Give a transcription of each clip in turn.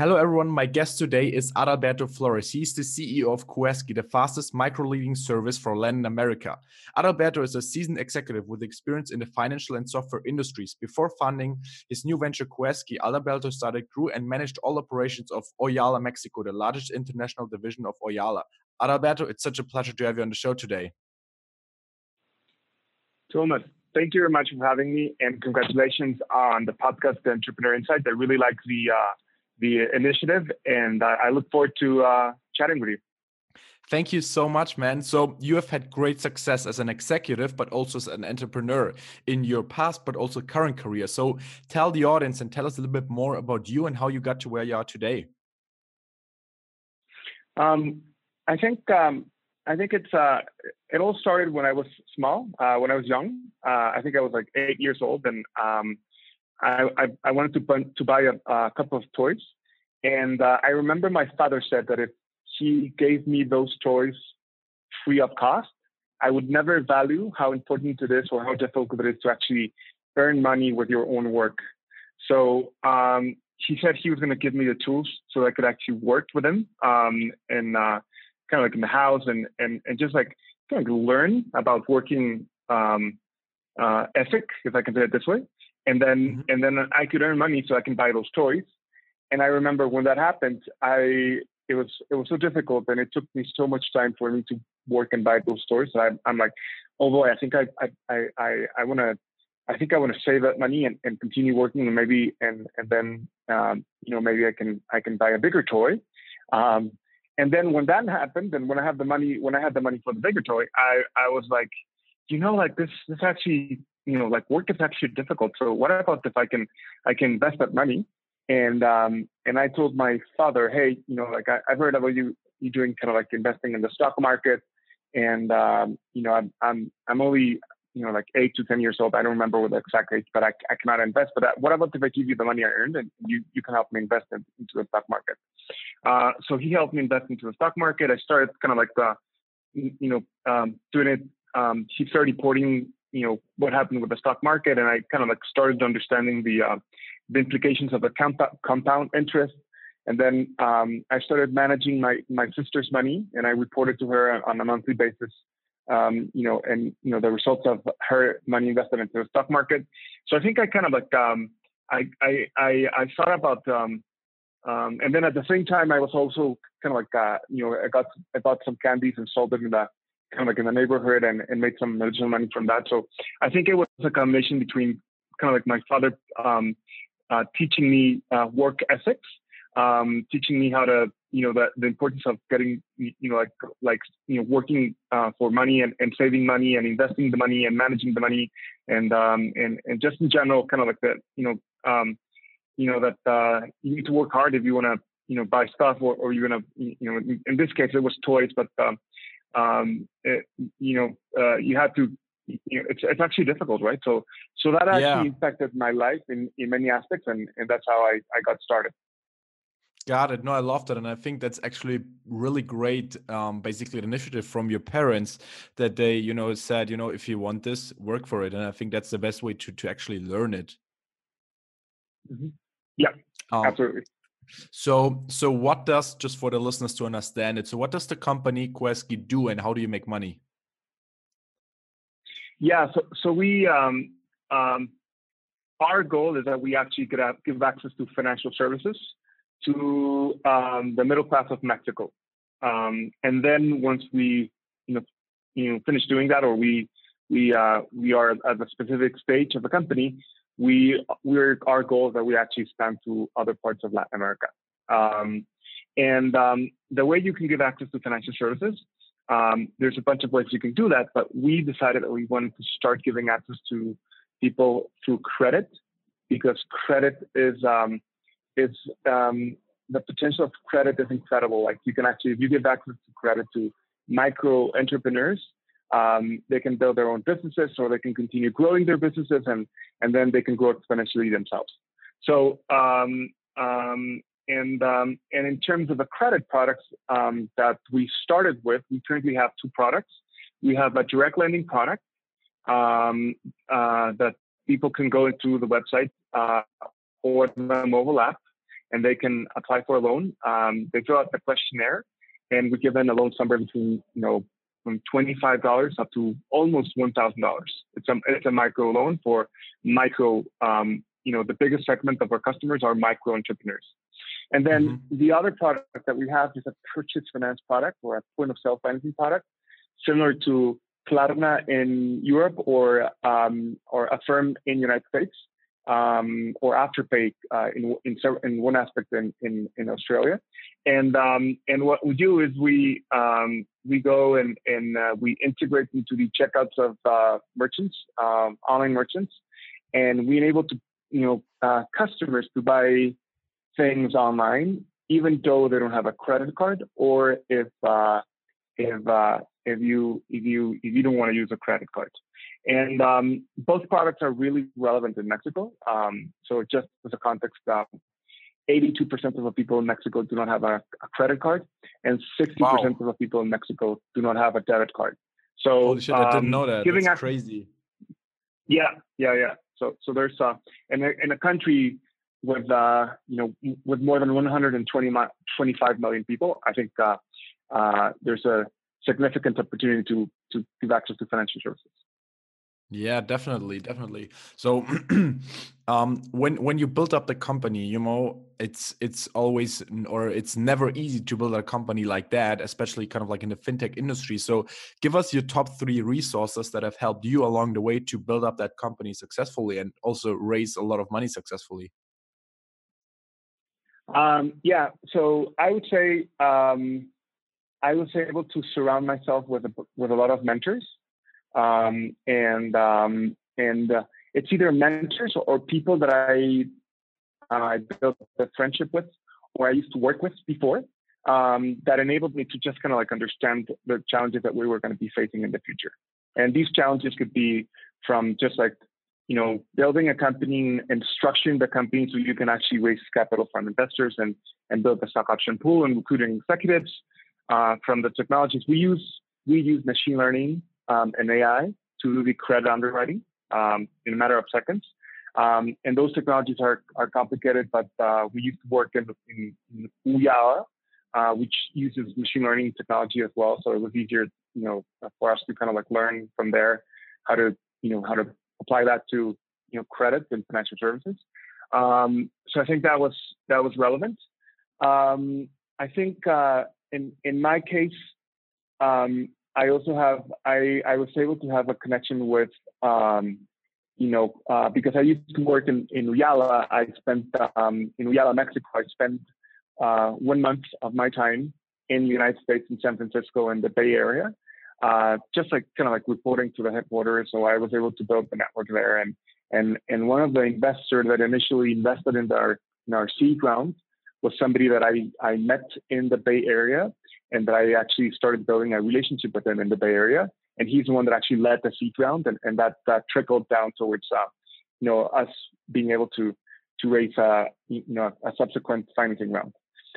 Hello, everyone. My guest today is Adalberto Flores. He's the CEO of Kueski, the fastest micro-lending service for Latin America. Adalberto is a seasoned executive with experience in the financial and software industries. Before funding his new venture Kueski, Adalberto started, grew, and managed all operations of Ooyala Mexico, the largest international division of Ooyala. Adalberto, it's such a pleasure to have you on the show today. Thomas, thank you very much for having me, and congratulations on the podcast, The Entrepreneur Insight. I really like the uh, the initiative, and I look forward to uh, chatting with you. Thank you so much, man. So you have had great success as an executive, but also as an entrepreneur in your past, but also current career. So tell the audience and tell us a little bit more about you and how you got to where you are today. Um, I think um, I think it's uh, it all started when I was small, uh, when I was young. Uh, I think I was like eight years old, and um, I, I, wanted to buy, to buy a, a couple of toys, and uh, I remember my father said that if he gave me those toys free of cost, I would never value how important it is or how difficult it is to actually earn money with your own work. So um, he said he was going to give me the tools so I could actually work with him um, and uh, kind of like in the house and and and just like kind of learn about working um, uh, ethic, if I can say it this way and then mm-hmm. and then I could earn money so I can buy those toys. And I remember when that happened, I it was it was so difficult and it took me so much time for me to work and buy those toys. So I, I'm like, oh boy, I think I I I I want to I think I want to save that money and, and continue working and maybe and and then um, you know maybe I can I can buy a bigger toy. Um, and then when that happened, and when I had the money when I had the money for the bigger toy, I I was like, you know, like this this actually you know, like work is actually difficult. So what about if I can, I can invest that money? And um, and I told my father, hey, you know, like I, have heard about you, you doing kind of like investing in the stock market, and um, you know, I'm I'm I'm only you know like eight to ten years old. I don't remember what the exact age, but I, I cannot invest. But what about if I give you the money I earned and you you can help me invest in, into the stock market? Uh, so he helped me invest into the stock market. I started kind of like the you know um, doing it. Um, he started reporting you know what happened with the stock market, and I kind of like started understanding the uh, the implications of the comp- compound interest. And then um, I started managing my my sister's money, and I reported to her on a monthly basis. Um, you know, and you know the results of her money invested into the stock market. So I think I kind of like um, I, I I I thought about um, um, and then at the same time I was also kind of like uh, you know I got I bought some candies and sold them in the kind of like in the neighborhood and, and made some additional money from that. So I think it was a combination between kind of like my father um, uh, teaching me uh, work ethics, um, teaching me how to, you know, the, the importance of getting, you know, like, like, you know, working uh, for money and, and saving money and investing the money and managing the money and, um, and, and just in general, kind of like that, you know, um, you know, that uh, you need to work hard if you want to, you know, buy stuff or, or you're going to, you know, in this case, it was toys, but, um, um, it, you know, uh, you have to, you know, it's, it's actually difficult, right? So, so that actually yeah. impacted my life in, in many aspects. And, and that's how I, I got started. Got it. No, I love that. And I think that's actually really great, um, basically an initiative from your parents that they, you know, said, you know, if you want this, work for it. And I think that's the best way to, to actually learn it. Mm-hmm. Yeah, um, absolutely. So, so what does just for the listeners to understand it? So, what does the company Kueski do, and how do you make money? Yeah, so so we um, um, our goal is that we actually give access to financial services to um, the middle class of Mexico, um, and then once we you know you know finish doing that, or we we uh, we are at a specific stage of the company, we we're our goal is that we actually expand to other parts of Latin America. Um, and um, the way you can give access to financial services, um, there's a bunch of ways you can do that, but we decided that we wanted to start giving access to people through credit because credit is um, is um, the potential of credit is incredible. Like you can actually, if you give access to credit to micro entrepreneurs, um, they can build their own businesses or they can continue growing their businesses and, and then they can grow exponentially themselves. So, um, um, and, um, and in terms of the credit products um, that we started with, we currently have two products. We have a direct lending product um, uh, that people can go into the website uh, or the mobile app and they can apply for a loan. They fill out the questionnaire, and we give them a loan somewhere between you know from $25 up to almost $1,000. It's a, it's a micro loan for micro, um, you know, the biggest segment of our customers are micro entrepreneurs. And then mm-hmm. the other product that we have is a purchase finance product or a point of sale financing product, similar to Klarna in Europe or um, or Affirm in the United States um, or Afterpay uh, in, in, in one aspect in, in, in Australia. And um, and what we do is we um, we go and and uh, we integrate into the checkouts of uh, merchants, um, online merchants, and we enable to you know uh, customers to buy things online even though they don't have a credit card or if uh, if uh, if you if you if you don't want to use a credit card. And um, both products are really relevant in Mexico. Um, so just as a context, uh, 82% of the people in Mexico do not have a, a credit card, and 60% wow. of the people in Mexico do not have a debit card. So Holy shit, um, I didn't um, know that. Giving That's crazy. Yeah, yeah, yeah. So so there's uh in a, in a country with uh you know with more than 120 25 million people, I think uh, uh there's a significant opportunity to to give access to financial services. Yeah, definitely, definitely. So, um, when when you build up the company, you know, it's it's always or it's never easy to build a company like that, especially kind of like in the fintech industry. So, give us your top three resources that have helped you along the way to build up that company successfully and also raise a lot of money successfully. Um, yeah, so I would say um, I was able to surround myself with a, with a lot of mentors um, and um, and uh, it's either mentors or people that I uh, built a friendship with or I used to work with before um, that enabled me to just kind of like understand the challenges that we were going to be facing in the future. And these challenges could be from just like you know building a company and structuring the company so you can actually raise capital from investors and and build a stock option pool and recruiting executives. Uh, from the technologies we use, we use machine learning um, and AI to do the credit underwriting um, in a matter of seconds. Um, and those technologies are, are complicated, but uh, we used to work in, in, in Ooyala, uh, which uses machine learning technology as well. So it was easier, you know, for us to kind of like learn from there how to, you know, how to apply that to, you know, credit and financial services. Um, so I think that was that was relevant. Um, I think uh, in in my case, um, I also have I I was able to have a connection with um, you know uh, because I used to work in in Ooyala. I spent um, in Ooyala, Mexico. I spent uh, one month of my time in the United States in San Francisco in the Bay Area, uh, just like kind of like reporting to the headquarters. So I was able to build the network there, and and and one of the investors that initially invested in our in our seed round was somebody that I I met in the Bay Area and that I actually started building a relationship with him in the Bay Area. And he's the one that actually led the seed round, and, and that that trickled down towards uh, you know us being able to to raise a you know a subsequent financing round.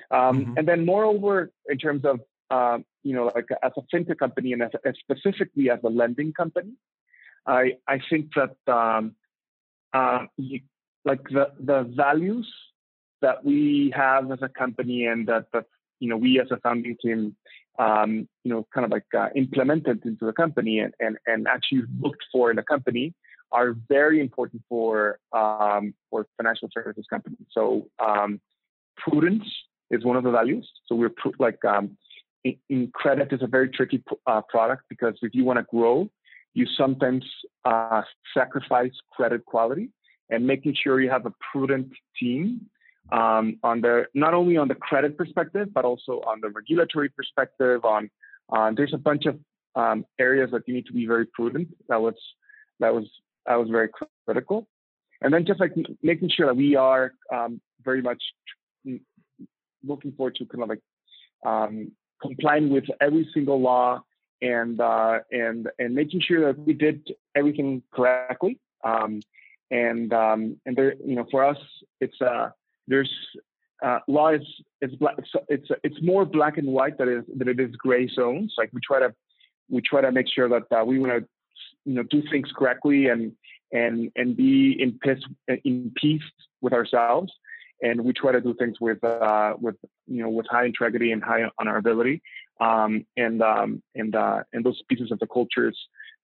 Um, mm-hmm. And then moreover, in terms of uh, you know like as a fintech company and as, as specifically as a lending company, I I think that um, uh, you, like the the values that we have as a company and that that you know, we as a founding team, um, you know, kind of like uh, implemented into the company and, and, and actually looked for in the company are very important for um, for financial services companies. So um, prudence is one of the values. So we're pr- like um, in, in, credit is a very tricky uh, product because if you want to grow, you sometimes uh, sacrifice credit quality and making sure you have a prudent team um, on the not only on the credit perspective, but also on the regulatory perspective. On uh, there's a bunch of um, areas that you need to be very prudent. That was that was that was very critical. And then just like making sure that we are um, very much looking forward to kind of like um, complying with every single law and uh, and and making sure that we did everything correctly. Um, and um, and there, you know, for us, it's uh, there's uh, law is it's black, it's it's more black and white than it is, it is gray zones. Like we try to we try to make sure that uh, we want to you know do things correctly and and and be in peace in peace with ourselves and we try to do things with uh, with you know with high integrity and high honorability. Um, and um, and uh, and those pieces of the cultures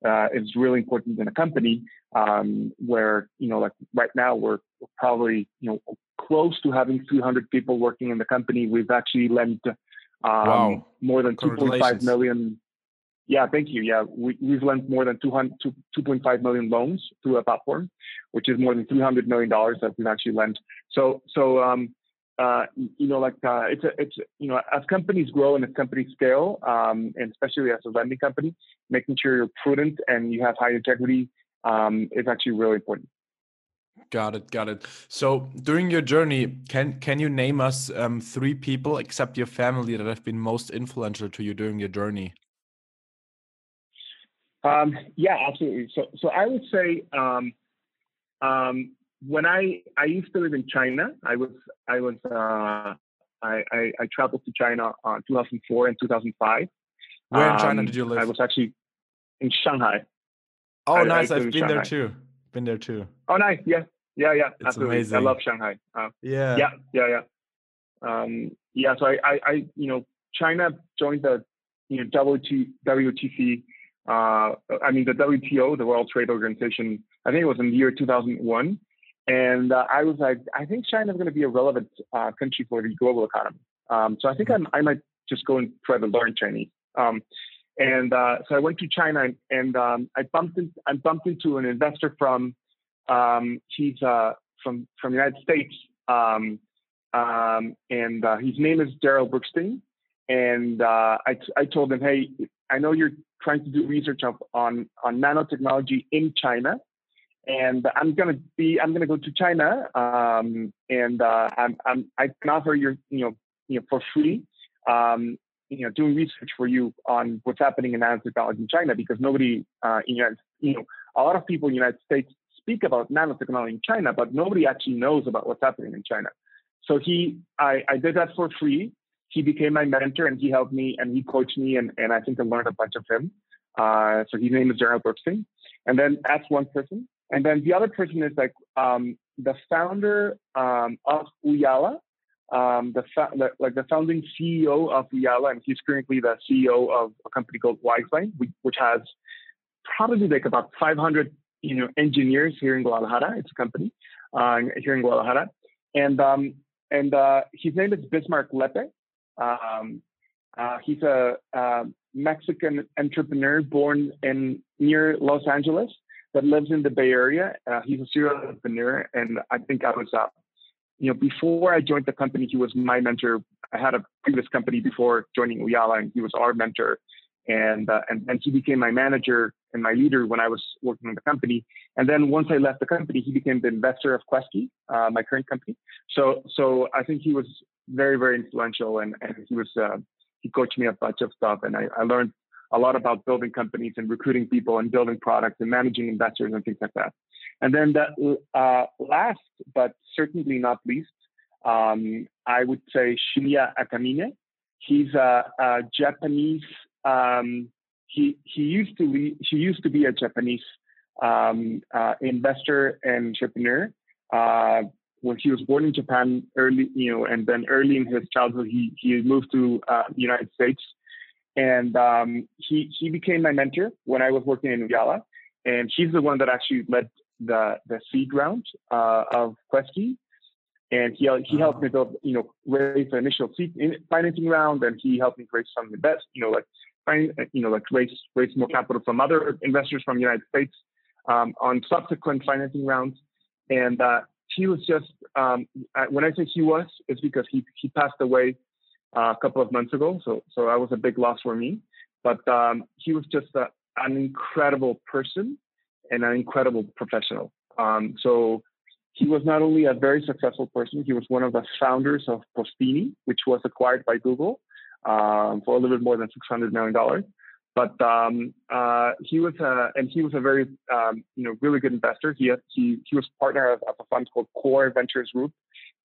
uh, is really important in a company um, where you know like right now we're probably you know close to having 300 people working in the company. We've actually lent um, wow. more than 2.5 million. Yeah, thank you. Yeah, we, we've lent more than 200, 2.5 million loans through a platform, which is more than 300 million dollars that we've actually lent. So, so um, uh, you know, like uh, it's a, it's you know, as companies grow and as companies scale, um, and especially as a lending company, making sure you're prudent and you have high integrity um, is actually really important. Got it, got it. So during your journey, can can you name us um, three people, except your family, that have been most influential to you during your journey? Um, yeah, absolutely. So so I would say um, um, when I I used to live in China, I was I was uh, I, I, I traveled to China on 2004 and 2005. Where in China um, did you live? I was actually in Shanghai. Oh, I, nice! I have been Shanghai. there too. Been there too. Oh, nice! Yeah, yeah, yeah. It's absolutely. amazing. I love Shanghai. Uh, yeah, yeah, yeah, yeah. Um, yeah. So I, I, I, you know, China joined the, you know, WT, WTC. Uh, I mean, the WTO, the World Trade Organization. I think it was in the year 2001 and uh, I was like, I think China is going to be a relevant uh, country for the global economy. Um, so I think I'm, i might just go and try to learn Chinese. Um, and uh, so I went to China and, and um, I bumped in, I bumped into an investor from um, he's uh, from from the United States, um, um, and uh, his name is Daryl Brookstein. And uh, I, t- I told him, hey, I know you're trying to do research on on nanotechnology in China and I'm gonna be I'm gonna go to China um, and uh, I'm, I'm I can offer you you know you know for free um, you know doing research for you on what's happening in nanotechnology in China because nobody uh, in United, you know a lot of people in the United States speak about nanotechnology in China but nobody actually knows about what's happening in China. So he I, I did that for free. He became my mentor and he helped me and he coached me and, and I think I learned a bunch of him. Uh, so his name is Gerald Brookstein. And then that's one person. And then the other person is like um, the founder um, of Ooyala, um, the, fa- the, like the founding CEO of Ooyala, and he's currently the CEO of a company called Wizeline, which has probably like about 500 you know engineers here in Guadalajara. It's a company uh, here in Guadalajara, and um, and uh, his name is Bismarck Lepe. Um, uh, he's a, a Mexican entrepreneur born in near Los Angeles that lives in the Bay Area. Uh, he's a serial entrepreneur, and I think I was, uh, you know, before I joined the company, he was my mentor. I had a previous company before joining Ooyala, and he was our mentor. And uh, and and he became my manager and my leader when I was working in the company. And then once I left the company, he became the investor of Kueski, uh, my current company. So so I think he was very very influential, and and he was uh, he coached me a bunch of stuff, and I, I learned a lot about building companies and recruiting people and building products and managing investors and things like that. And then the uh, last, but certainly not least, um, I would say Shinya Akamine. He's a, a Japanese. Um, he he used to be he used to be a Japanese um, uh, investor and entrepreneur. Uh, when he was born in Japan early, you know, and then early in his childhood, he he moved to uh, the United States and um, he he became my mentor when I was working in Ooyala, and he's the one that actually led the the seed round uh, of Kueski, and he he helped me build you know raise the initial seed financing round, and he helped me raise some invest you know like find you know like raise raise more capital from other investors from the United States um, on subsequent financing rounds, and uh, he was just um, when I say he was, it's because he he passed away a couple of months ago. So so that was a big loss for me. But um, he was just a, an incredible person and an incredible professional. Um, so he was not only a very successful person, he was one of the founders of Postini, which was acquired by Google um, for a little bit more than $600 million. But um, uh, he was a, and he was a very, um, you know, really good investor. He, he, he was partner of, of a fund called Core Ventures Group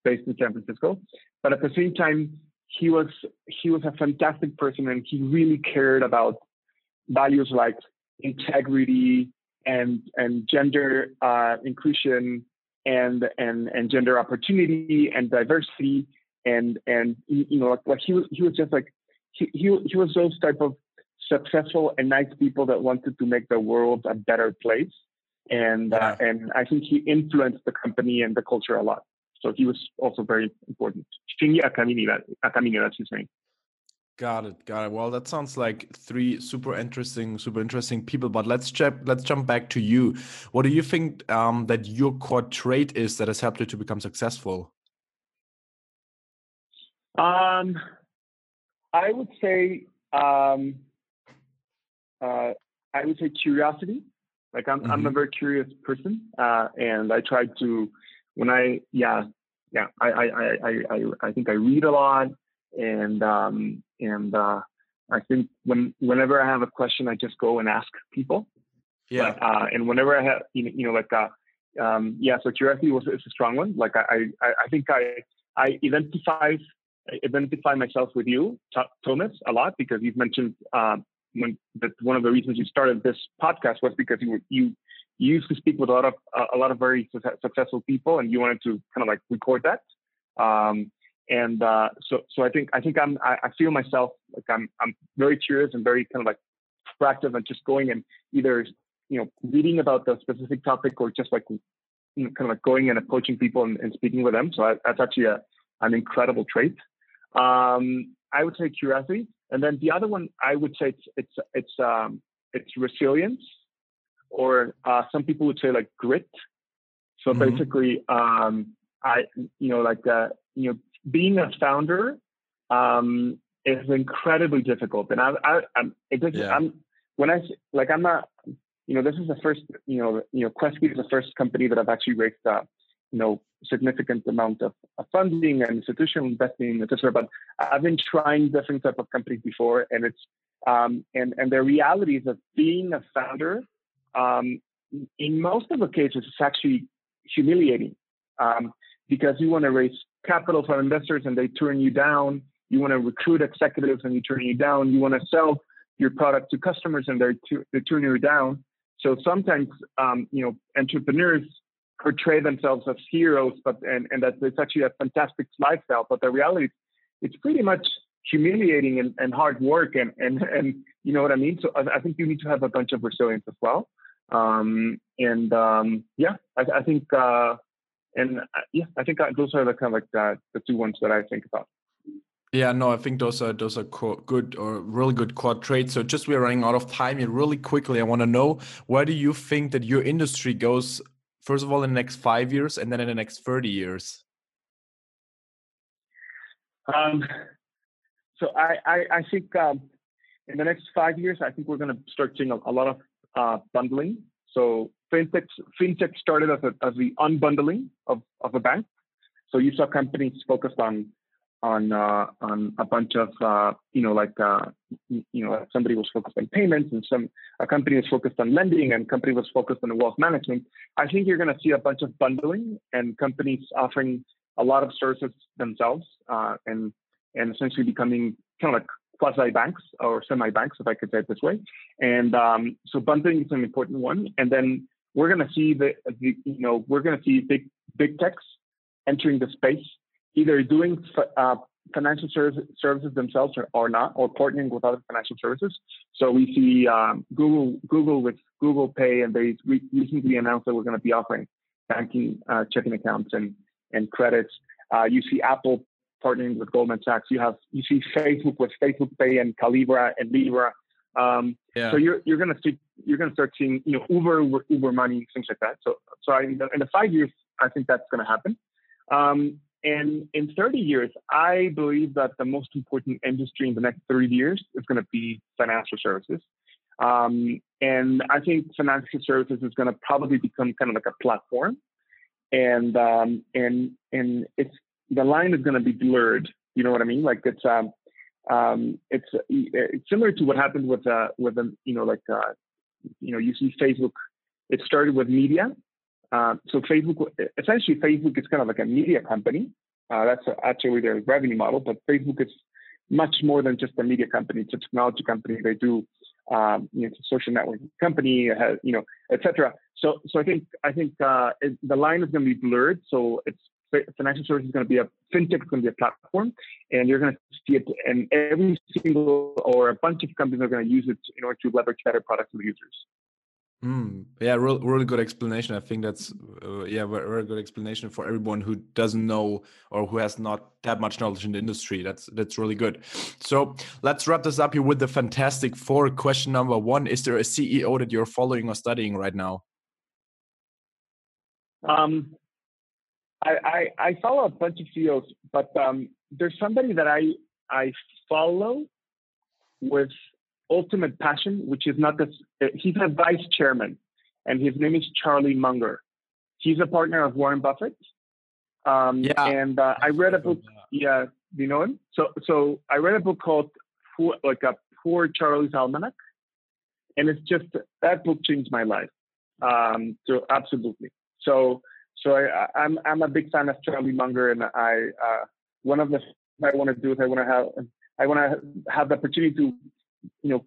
based in San Francisco. But at the same time, he was he was a fantastic person and he really cared about values like integrity and and gender uh, inclusion and and and gender opportunity and diversity. And and you know like, like he was he was just like he, he he was those type of successful and nice people that wanted to make the world a better place. And uh, and I think he influenced the company and the culture a lot. So he was also very important. Shinji Akamine, that Akamine, that's his name. Got it, got it. Well, that sounds like three super interesting, super interesting people. But let's jump, let's jump back to you. What do you think um, that your core trait is that has helped you to become successful? Um, I would say, um, uh, I would say curiosity. Like I'm, mm-hmm. I'm a mm-hmm. very curious person, uh, and I try to, when I, yeah, yeah, I, I, I, I, I think I read a lot, and um, and uh, I think when whenever I have a question, I just go and ask people. Yeah. But, uh, and whenever I have, you know, you know like, uh, um, yeah, so curiosity was is a strong one. Like I, I, I think I, I identify identify myself with you, Thomas, a lot because you've mentioned um, when that one of the reasons you started this podcast was because you were, you, you used to speak with a lot of a lot of very successful people, and you wanted to kind of like record that. Um, and uh, so so I think I think I'm I, I, feel myself like I'm I'm very curious and very kind of like proactive and just going and either you know reading about the specific topic or just like know, kind of like going and approaching people and, and speaking with them. So I, that's actually a an incredible trait. Um, I would say curiosity. And then the other one, I would say it's it's it's um, it's resilience, or uh, some people would say like grit. So mm-hmm. basically, um, I you know like uh, you know being a founder um, is incredibly difficult, and I, I I'm it does, yeah. I'm when I like I'm not you know this is the first you know you know Kueski is the first company that I've actually raised uh, you know significant amount of, of funding and institutional investing, etc. But I've been trying different type of companies before, and it's um, and and the realities of being a founder. Um, in most of the cases, it's actually humiliating um, because you want to raise capital from investors and they turn you down. You want to recruit executives and you turn you down. You want to sell your product to customers and they they turn you down. So sometimes, um, you know, entrepreneurs portray themselves as heroes, but and, and that it's actually a fantastic lifestyle. But the reality, it's pretty much humiliating and, and hard work, and and and you know what I mean. So I, I think you need to have a bunch of resilience as well. Um, and um, yeah, I, I think uh, and uh, yeah, I think those are the kind of like the, the two ones that I think about. Yeah, no, I think those are those are good or really good core traits. So just we're running out of time here. Really quickly, I want to know where do you think that your industry goes first of all in the next five years and then in the next 30 years? Um, so I, I, I think um, in the next five years, I think we're going to start seeing a, a lot of uh, bundling. So fintech, fintech started as, a, as the unbundling of, of a bank. So you saw companies focused on on uh, on a bunch of uh, you know like uh, you know somebody was focused on payments and some a company was focused on lending and company was focused on wealth management. I think you're going to see a bunch of bundling and companies offering a lot of services themselves uh, and and essentially becoming kind of like quasi banks or semi banks, if I could say it this way. And um, so bundling is an important one. And then we're going to see the, the you know we're going to see big big techs entering the space either doing uh, financial service, services themselves or, or, not, or partnering with other financial services. So we see um, Google Google with Google Pay, and they re- recently announced that we're going to be offering banking uh, checking accounts and and credits. Uh, you see Apple partnering with Goldman Sachs. You have you see Facebook with Facebook Pay and Calibra and Libra. Um, yeah. So you're you're gonna see you're gonna start seeing you know Uber Uber, Uber money things like that. So so I, in the five years I think that's gonna happen. Um, and in 30 years, I believe that the most important industry in the next 30 years is going to be financial services. Um, and I think financial services is going to probably become kind of like a platform, and um, and and it's the line is going to be blurred. You know what I mean? Like it's um, um, it's it's similar to what happened with uh, with um, you know like uh, you know you see Facebook. It started with media, uh, so Facebook, essentially, Facebook is kind of like a media company. Uh, that's actually their revenue model, but Facebook is much more than just a media company. It's a technology company. They do um, you know, it's a social networking company, has, you know, etc. So, so I think I think uh, it, the line is going to be blurred. So it's financial services is going to be a fintech is going to be a platform, and you're going to see it, and every single or a bunch of companies are going to use it in order to leverage better products to the users. Mm, yeah, real, really good explanation. I think that's uh, yeah, very, very good explanation for everyone who doesn't know or who has not that much knowledge in the industry. That's that's really good. So let's wrap this up here with the fantastic four. Question number one: Is there a CEO that you're following or studying right now? Um, I, I, I follow a bunch of CEOs, but um, there's somebody that I I follow with ultimate passion, which is not this. He's a vice chairman, and his name is Charlie Munger. He's a partner of Warren Buffett. Um, yeah. And uh, I read a book. Yeah, do you know him? So, so I read a book called Poor, like a Poor Charlie's Almanac, and it's just that book changed my life. Um, so absolutely. So, so I, I'm I'm a big fan of Charlie Munger, and I uh, one of the things I want to do is I want to have I want to have the opportunity to you know,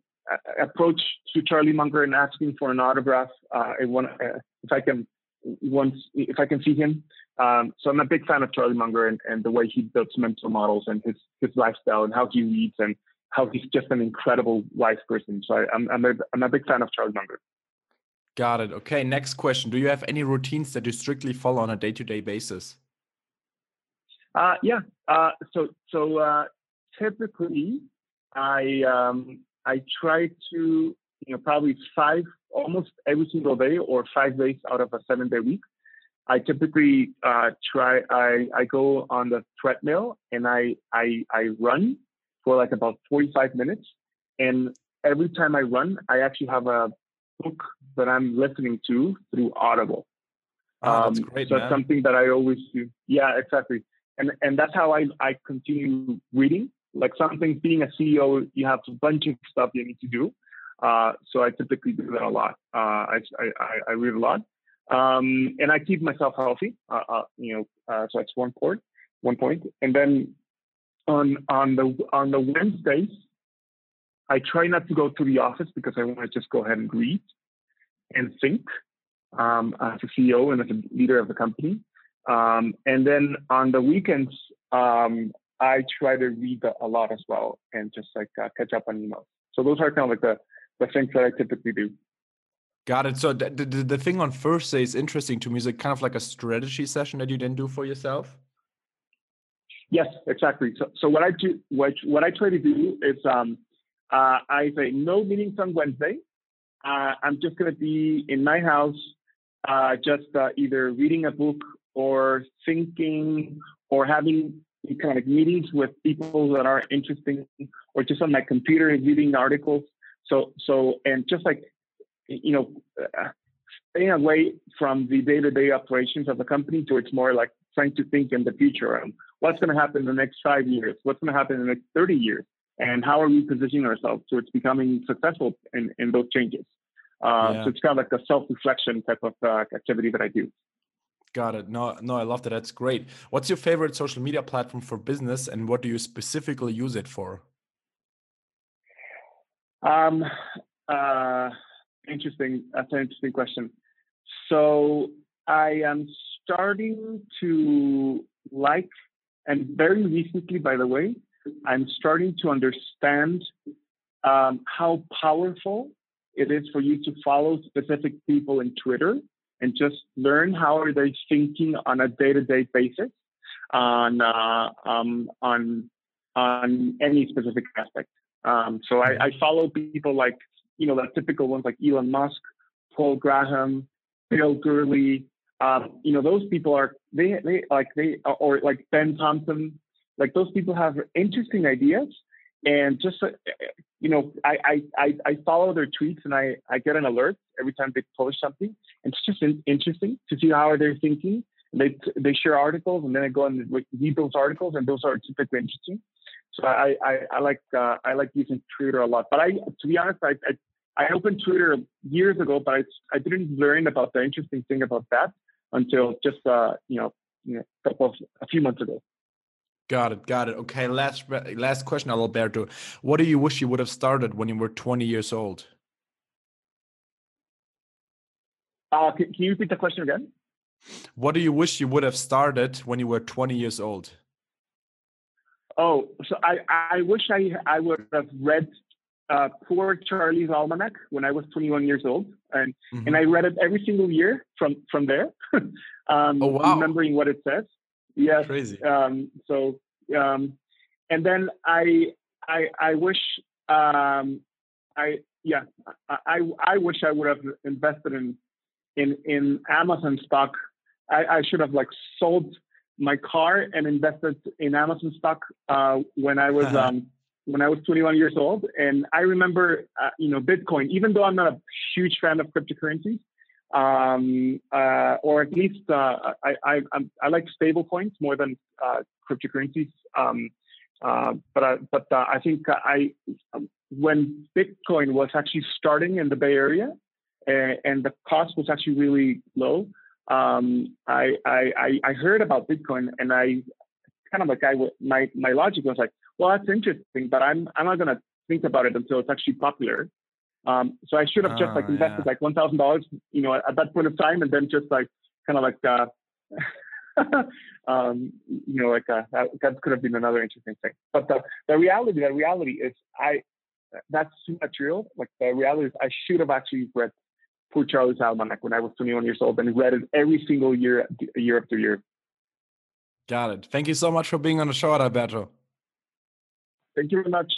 approach to Charlie Munger and asking for an autograph. Uh, I want, uh, if I can once if I can see him. Um, so I'm a big fan of Charlie Munger and, and the way he builds mental models and his his lifestyle and how he reads and how he's just an incredible wise person. So I, I'm, I'm, I'm a big fan of Charlie Munger. Got it. Okay. Next question. Do you have any routines that you strictly follow on a day to day basis? Uh, yeah. Uh, so so uh, typically I um, I try to, you know, probably five, almost every single day or five days out of a seven day week. I typically uh, try, I, I go on the treadmill and I, I, I run for like about 45 minutes. And every time I run, I actually have a book that I'm listening to through Audible. Oh, that's um, great, so that's something that I always do. Yeah, exactly. And, and that's how I, I continue reading like something being a CEO, you have a bunch of stuff you need to do. Uh, so I typically do that a lot. Uh, I, I, I read a lot, um, and I keep myself healthy. Uh, uh you know, uh, so that's one point. One point, and then on on the on the Wednesdays, I try not to go to the office because I want to just go ahead and read and think um, as a CEO and as a leader of the company. Um, and then on the weekends, um, I try to read a lot as well and just like uh, catch up on emails. So those are kind of like the, the things that I typically do. Got it. So the, the, the thing on Thursday is interesting to me. Is it kind of like a strategy session that you didn't do for yourself? Yes, exactly. So, so what I do, what, what I try to do is um, uh, I say no meetings on Wednesday. Uh, I'm just going to be in my house, uh, just uh, either reading a book or thinking or having kind of meetings with people that are interesting or just on my computer reading articles. So, so, and just like, you know, uh, staying away from the day-to-day operations of the company to it's more like trying to think in the future and what's going to happen in the next five years, what's going to happen in the next 30 years, and how are we positioning ourselves so it's becoming successful in, in those changes. Uh, yeah. So it's kind of like a self-reflection type of uh, activity that I do. Got it. No, no, I love that. That's great. What's your favorite social media platform for business, and what do you specifically use it for? Um, uh, interesting. That's an interesting question. So I am starting to like, and very recently, by the way, I'm starting to understand um, how powerful it is for you to follow specific people in Twitter and just learn how are they thinking on a day-to-day basis on uh, um, on on any specific aspect. Um, so I, I, follow people like you know the typical ones like Elon Musk, Paul Graham, Bill Gurley. Um, you know those people are they they like they or like Ben Thompson. Like those people have interesting ideas and just uh, you know I, I i follow their tweets and i i get an alert every time they post something and it's just interesting to see how they're thinking. They they share articles and then i go and read those articles and those are typically interesting. So i i, I like uh, i like using twitter a lot. But i to be honest i i, I opened twitter years ago but I, I didn't learn about the interesting thing about that until just uh you know you know a couple of a few months ago Got it. Got it. Okay. Last last question, Alberto. What do you wish you would have started when you were 20 years old? Uh, can, can you repeat the question again? What do you wish you would have started when you were 20 years old? Oh, so I, I wish I I would have read uh, Poor Charlie's Almanac when I was 21 years old, and mm-hmm. and I read it every single year from from there, um, oh, wow. remembering what it says. Yes. Crazy. Um, so, um, and then I, I, I wish, um, I, yeah, I, I wish I would have invested in, in, in Amazon stock. I, I should have like sold my car and invested in Amazon stock uh, when I was um, when I was 21 years old. And I remember, uh, you know, Bitcoin. Even though I'm not a huge fan of cryptocurrencies, um, uh, or at least uh, I, I, I, like stable coins more than uh, cryptocurrencies. Um, uh, but I, but uh, I think I when Bitcoin was actually starting in the Bay Area and, and the cost was actually really low, um, I, I, I heard about Bitcoin and I kind of like I my my logic was like, well, that's interesting, but I'm I'm not gonna think about it until it's actually popular. Um, so I should have just like ah, invested yeah. like one thousand dollars, you know, at, at, that point of time, and then just like kind of like, uh, um, you know, like uh, that, that, could have been another interesting thing. But the the reality, the reality is, I that's too material. Like the reality is, I should have actually read Poor Charlie's Almanac when I was 21 years old and read it every single year, year after year. Got it. Thank you so much for being on the show, Alberto. Thank you very much.